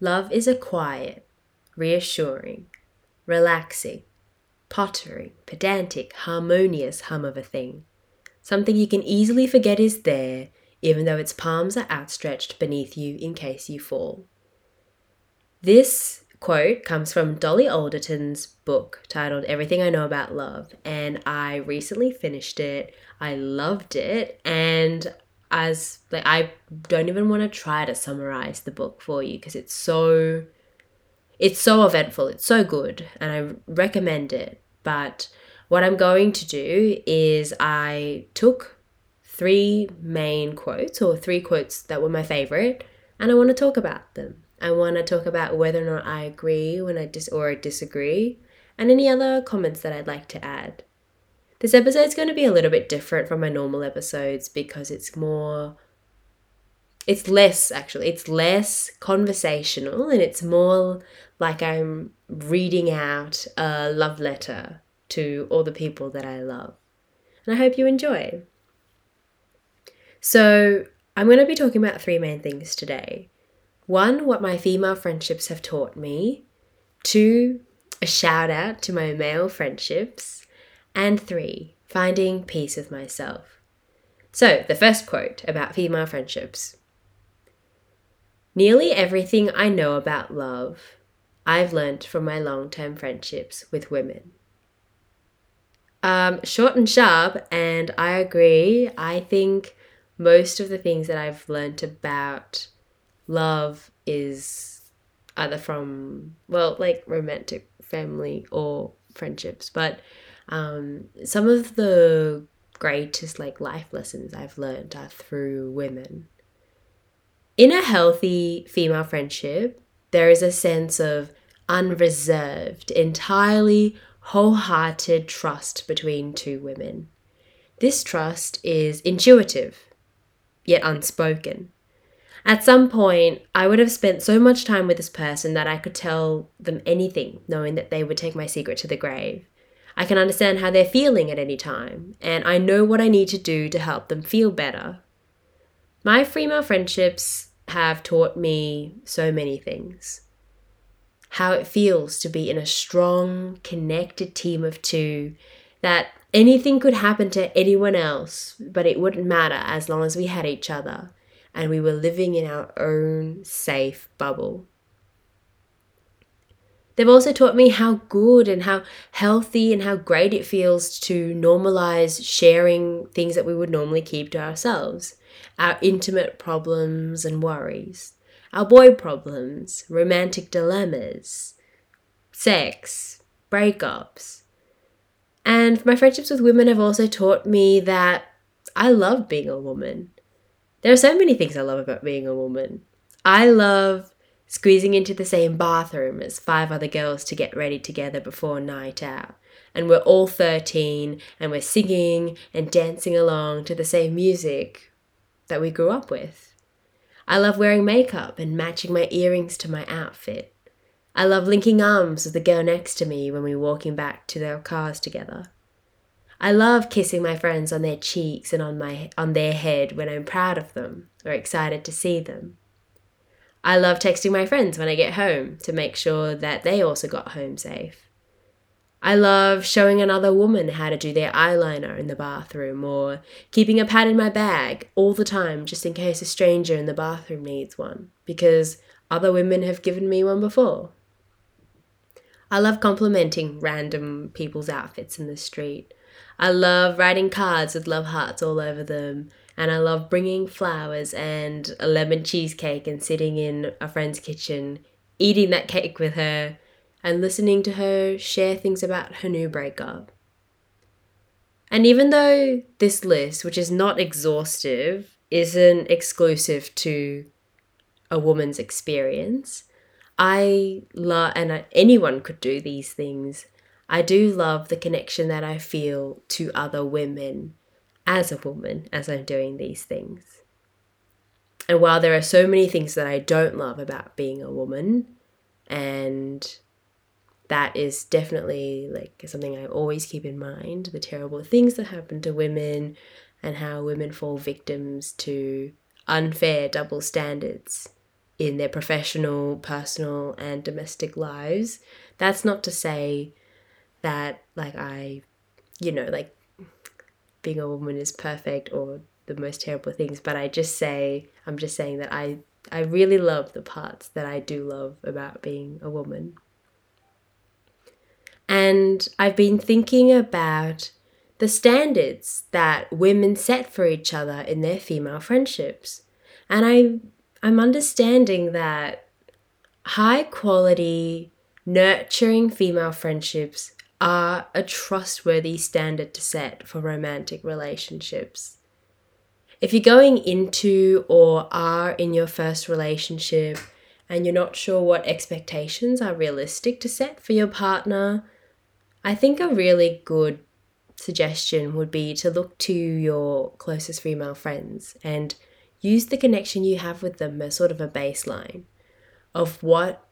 Love is a quiet, reassuring, relaxing, pottering, pedantic, harmonious hum of a thing. Something you can easily forget is there, even though its palms are outstretched beneath you in case you fall. This quote comes from Dolly Alderton's book titled Everything I Know About Love, and I recently finished it. I loved it, and as like I don't even want to try to summarize the book for you because it's so it's so eventful. It's so good, and I recommend it. But what I'm going to do is I took three main quotes or three quotes that were my favorite, and I want to talk about them. I want to talk about whether or not I agree when I dis or I disagree, and any other comments that I'd like to add. This episode is going to be a little bit different from my normal episodes because it's more it's less actually it's less conversational and it's more like i'm reading out a love letter to all the people that i love and i hope you enjoy so i'm going to be talking about three main things today one, what my female friendships have taught me. Two, a shout out to my male friendships. And three, finding peace with myself. So, the first quote about female friendships Nearly everything I know about love, I've learnt from my long term friendships with women. Um, short and sharp, and I agree. I think most of the things that I've learnt about love is either from well like romantic family or friendships but um, some of the greatest like life lessons i've learned are through women. In a healthy female friendship there is a sense of unreserved entirely wholehearted trust between two women. This trust is intuitive yet unspoken. At some point, I would have spent so much time with this person that I could tell them anything, knowing that they would take my secret to the grave. I can understand how they're feeling at any time, and I know what I need to do to help them feel better. My female friendships have taught me so many things. How it feels to be in a strong, connected team of two, that anything could happen to anyone else, but it wouldn't matter as long as we had each other and we were living in our own safe bubble. They've also taught me how good and how healthy and how great it feels to normalize sharing things that we would normally keep to ourselves our intimate problems and worries, our boy problems, romantic dilemmas, sex, breakups. And my friendships with women have also taught me that I love being a woman. There are so many things I love about being a woman. I love squeezing into the same bathroom as five other girls to get ready together before night out. And we're all 13 and we're singing and dancing along to the same music that we grew up with. I love wearing makeup and matching my earrings to my outfit. I love linking arms with the girl next to me when we're walking back to their cars together. I love kissing my friends on their cheeks and on my on their head when I'm proud of them or excited to see them. I love texting my friends when I get home to make sure that they also got home safe. I love showing another woman how to do their eyeliner in the bathroom or keeping a pad in my bag all the time just in case a stranger in the bathroom needs one because other women have given me one before. I love complimenting random people's outfits in the street I love writing cards with love hearts all over them. And I love bringing flowers and a lemon cheesecake and sitting in a friend's kitchen, eating that cake with her, and listening to her share things about her new breakup. And even though this list, which is not exhaustive, isn't exclusive to a woman's experience, I love, and anyone could do these things. I do love the connection that I feel to other women as a woman as I'm doing these things. And while there are so many things that I don't love about being a woman, and that is definitely like something I always keep in mind the terrible things that happen to women and how women fall victims to unfair double standards in their professional, personal, and domestic lives. That's not to say that, like, I, you know, like being a woman is perfect or the most terrible things, but I just say, I'm just saying that I, I really love the parts that I do love about being a woman. And I've been thinking about the standards that women set for each other in their female friendships. And I I'm understanding that high quality, nurturing female friendships are a trustworthy standard to set for romantic relationships. If you're going into or are in your first relationship and you're not sure what expectations are realistic to set for your partner, I think a really good suggestion would be to look to your closest female friends and use the connection you have with them as sort of a baseline of what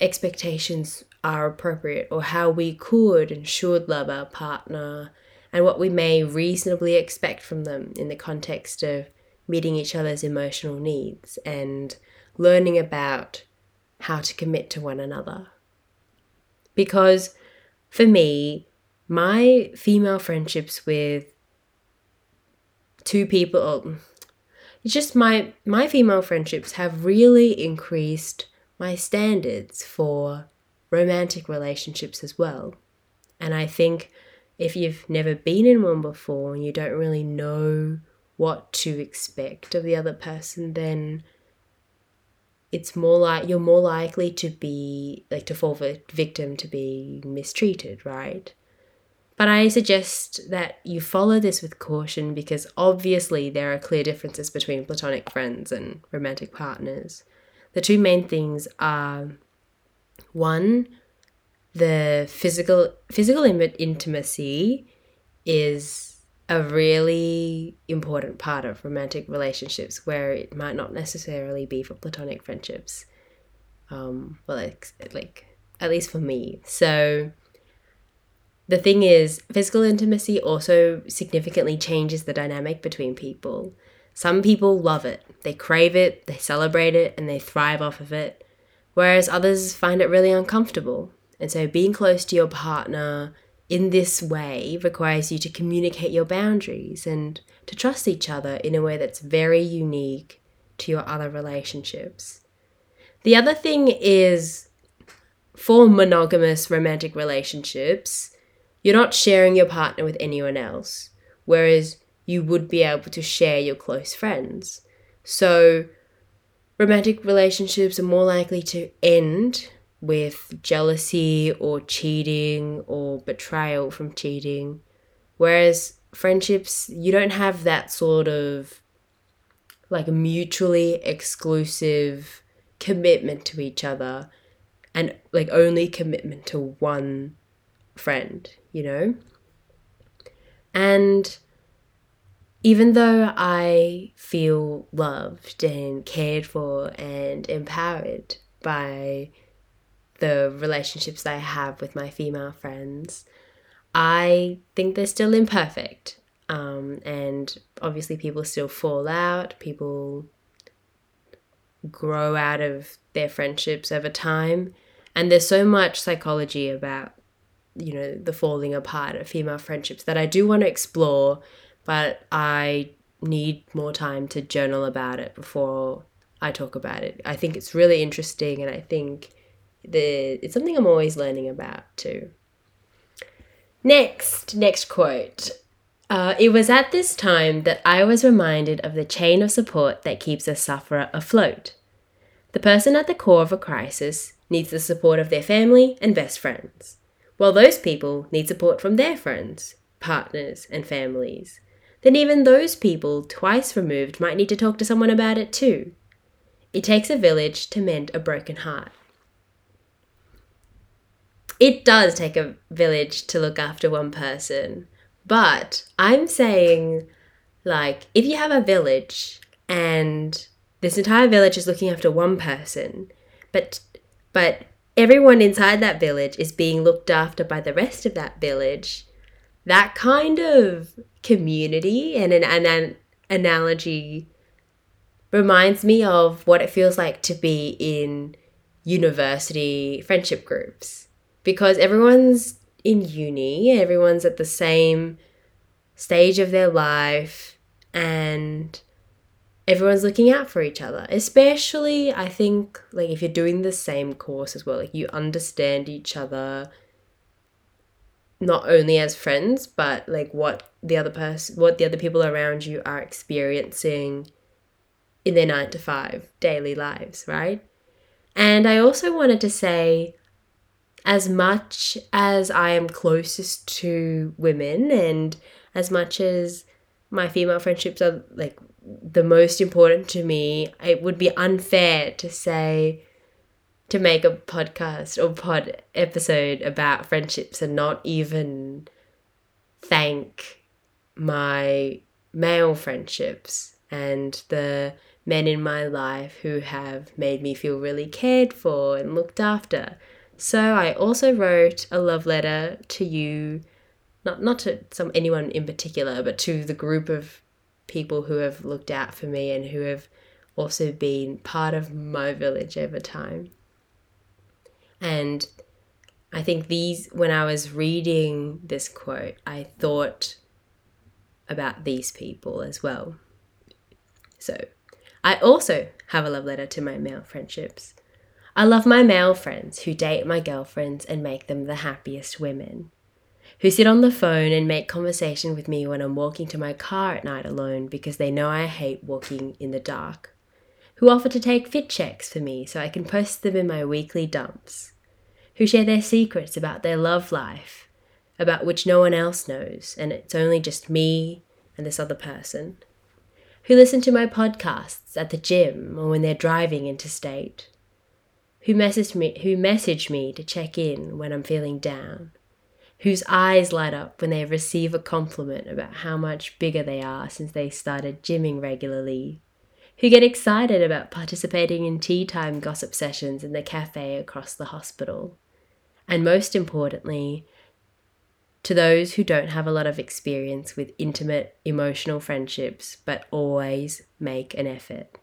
expectations are appropriate or how we could and should love our partner and what we may reasonably expect from them in the context of meeting each other's emotional needs and learning about how to commit to one another. Because for me, my female friendships with two people oh, just my my female friendships have really increased my standards for romantic relationships as well. And I think if you've never been in one before and you don't really know what to expect of the other person, then it's more like you're more likely to be like to fall victim to be mistreated, right? But I suggest that you follow this with caution because obviously there are clear differences between platonic friends and romantic partners. The two main things are one, the physical physical intimacy is a really important part of romantic relationships where it might not necessarily be for platonic friendships. Um, well, like, like at least for me. So the thing is, physical intimacy also significantly changes the dynamic between people. Some people love it, they crave it, they celebrate it, and they thrive off of it, whereas others find it really uncomfortable. And so, being close to your partner in this way requires you to communicate your boundaries and to trust each other in a way that's very unique to your other relationships. The other thing is for monogamous romantic relationships, you're not sharing your partner with anyone else, whereas you would be able to share your close friends. So, romantic relationships are more likely to end with jealousy or cheating or betrayal from cheating, whereas friendships, you don't have that sort of like mutually exclusive commitment to each other and like only commitment to one friend, you know? And even though I feel loved and cared for and empowered by the relationships I have with my female friends, I think they're still imperfect. Um, and obviously, people still fall out, people grow out of their friendships over time. And there's so much psychology about you know, the falling apart of female friendships that I do want to explore, but I need more time to journal about it before I talk about it. I think it's really interesting and I think the it's something I'm always learning about too. Next, next quote. Uh, it was at this time that I was reminded of the chain of support that keeps a sufferer afloat. The person at the core of a crisis needs the support of their family and best friends while those people need support from their friends, partners, and families, then even those people twice removed might need to talk to someone about it too. It takes a village to mend a broken heart. It does take a village to look after one person, but I'm saying, like, if you have a village and this entire village is looking after one person, but but everyone inside that village is being looked after by the rest of that village, that kind of community and an, an, an analogy reminds me of what it feels like to be in university friendship groups because everyone's in uni, everyone's at the same stage of their life, and everyone's looking out for each other. Especially, I think, like if you're doing the same course as well, like you understand each other not only as friends, but like what the other person, what the other people around you are experiencing in their nine to five daily lives, right? And I also wanted to say, as much as I am closest to women and as much as my female friendships are like the most important to me, it would be unfair to say to make a podcast or pod episode about friendships and not even thank my male friendships and the men in my life who have made me feel really cared for and looked after. So I also wrote a love letter to you, not not to some anyone in particular, but to the group of people who have looked out for me and who have also been part of my village over time. And I think these, when I was reading this quote, I thought about these people as well. So I also have a love letter to my male friendships. I love my male friends who date my girlfriends and make them the happiest women, who sit on the phone and make conversation with me when I'm walking to my car at night alone because they know I hate walking in the dark, who offer to take fit checks for me so I can post them in my weekly dumps, who share their secrets about their love life, about which no one else knows, and it's only just me and this other person who listen to my podcasts at the gym or when they're driving interstate, who message me who message me to check in when I'm feeling down, whose eyes light up when they receive a compliment about how much bigger they are since they started gymming regularly, who get excited about participating in tea time gossip sessions in the cafe across the hospital, and most importantly, to those who don't have a lot of experience with intimate emotional friendships but always make an effort.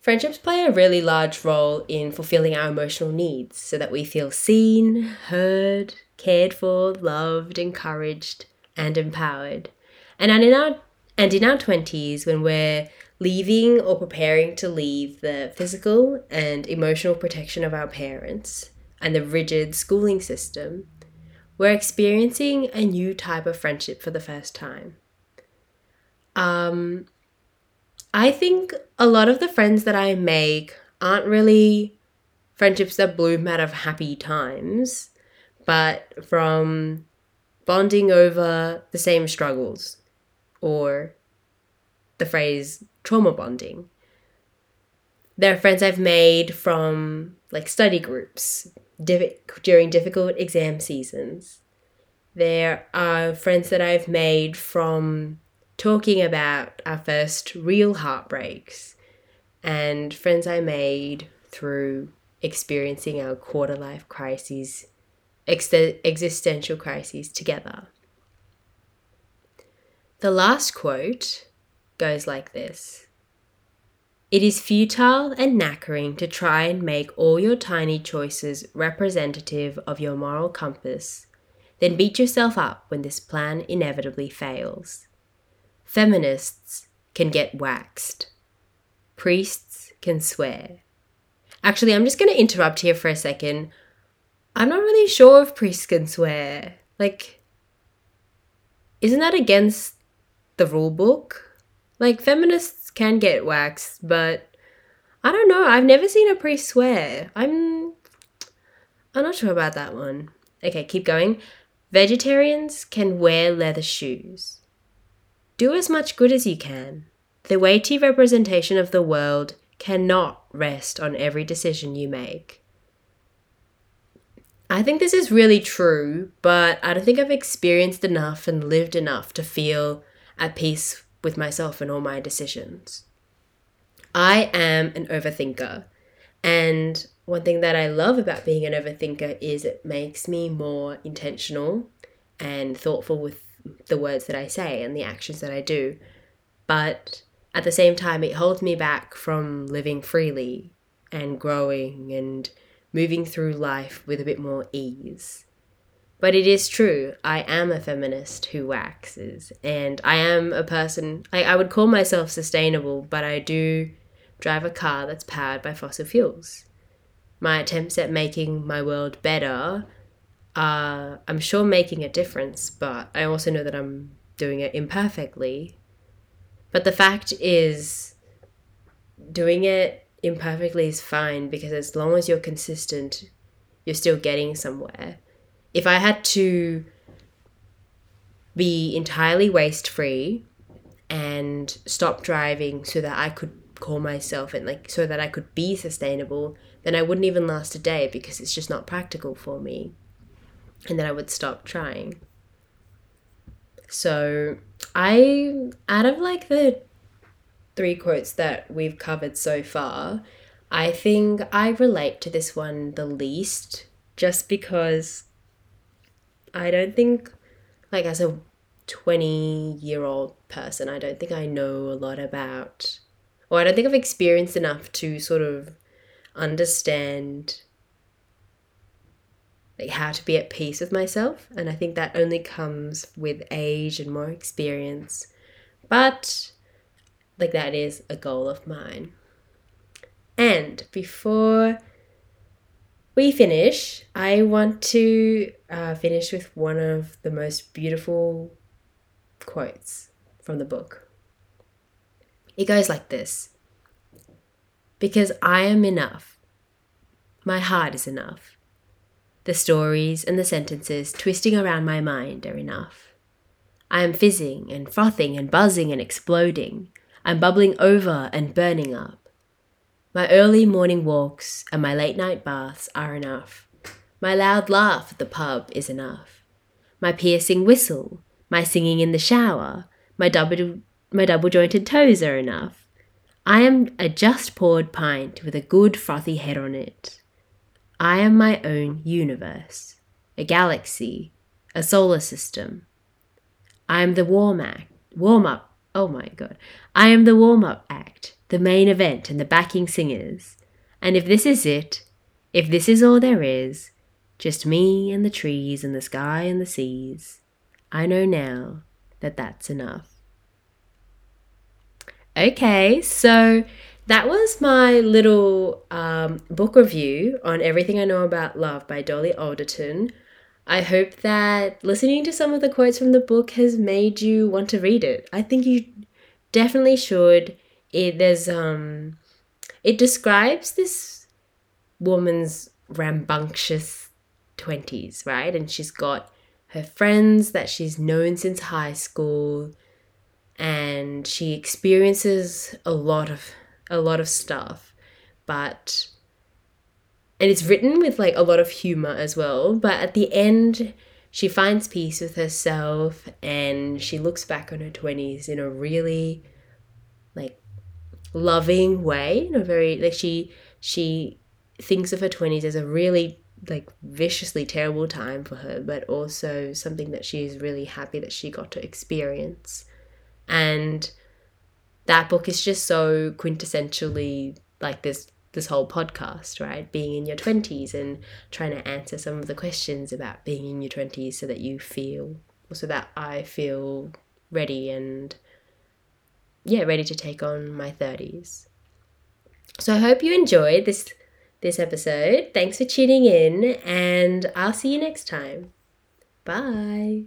Friendships play a really large role in fulfilling our emotional needs so that we feel seen, heard, cared for, loved, encouraged, and empowered. And in our and in our 20s when we're leaving or preparing to leave the physical and emotional protection of our parents, and the rigid schooling system, we're experiencing a new type of friendship for the first time. Um, I think a lot of the friends that I make aren't really friendships that bloom out of happy times, but from bonding over the same struggles or the phrase trauma bonding. There are friends I've made from like study groups, during difficult exam seasons. There are friends that I've made from talking about our first real heartbreaks, and friends I made through experiencing our quarter life crises, ex- existential crises together. The last quote goes like this it is futile and knackering to try and make all your tiny choices representative of your moral compass, then beat yourself up when this plan inevitably fails. Feminists can get waxed. Priests can swear. Actually, I'm just going to interrupt here for a second. I'm not really sure if priests can swear. Like, isn't that against the rule book? Like, feminists can get waxed, but I don't know. I've never seen a priest swear. I'm I'm not sure about that one. Okay, keep going. Vegetarians can wear leather shoes. Do as much good as you can. The weighty representation of the world cannot rest on every decision you make. I think this is really true, but I don't think I've experienced enough and lived enough to feel at peace with myself and all my decisions. I am an overthinker. And one thing that I love about being an overthinker is it makes me more intentional and thoughtful with the words that I say and the actions that I do. but at the same time, it holds me back from living freely and growing and moving through life with a bit more ease. But it is true, I am a feminist who waxes, and I am a person, I, I would call myself sustainable, but I do drive a car that's powered by fossil fuels. My attempts at making my world better are, I'm sure, making a difference, but I also know that I'm doing it imperfectly. But the fact is, doing it imperfectly is fine because as long as you're consistent, you're still getting somewhere if I had to be entirely waste free and stop driving so that I could call myself and like so that I could be sustainable, then I wouldn't even last a day because it's just not practical for me. And then I would stop trying. So I out of like the three quotes that we've covered so far, I think I relate to this one the least just because I don't think, like, as a 20 year old person, I don't think I know a lot about, or I don't think I've experienced enough to sort of understand like how to be at peace with myself. And i think that only comes with age and more experience. But like that is a goal of mine. And before we finish, I want to uh, finish with one of the most beautiful quotes from the book. It goes like this Because I am enough. My heart is enough. The stories and the sentences twisting around my mind are enough. I am fizzing and frothing and buzzing and exploding. I'm bubbling over and burning up. My early morning walks and my late night baths are enough. My loud laugh at the pub is enough. My piercing whistle, my singing in the shower, my double, my double jointed toes are enough. I am a just poured pint with a good frothy head on it. I am my own universe, a galaxy, a solar system. I am the warm act, warm up. Oh my god. I am the warm up act the main event and the backing singers. And if this is it, if this is all there is, just me and the trees and the sky and the seas, I know now that that's enough. Okay, so that was my little um, book review on Everything I Know About Love by Dolly Alderton. I hope that listening to some of the quotes from the book has made you want to read it. I think you definitely should it there's um it describes this woman's rambunctious 20s, right? And she's got her friends that she's known since high school and she experiences a lot of a lot of stuff but and it's written with like a lot of humor as well but at the end she finds peace with herself and she looks back on her 20s in a really loving way in a very like she she thinks of her 20s as a really like viciously terrible time for her but also something that she is really happy that she got to experience. And that book is just so quintessentially like this this whole podcast right? Being in your 20s and trying to answer some of the questions about being in your 20s so that you feel so that I feel ready and yeah, ready to take on my 30s. So I hope you enjoyed this this episode. Thanks for tuning in and I'll see you next time. Bye.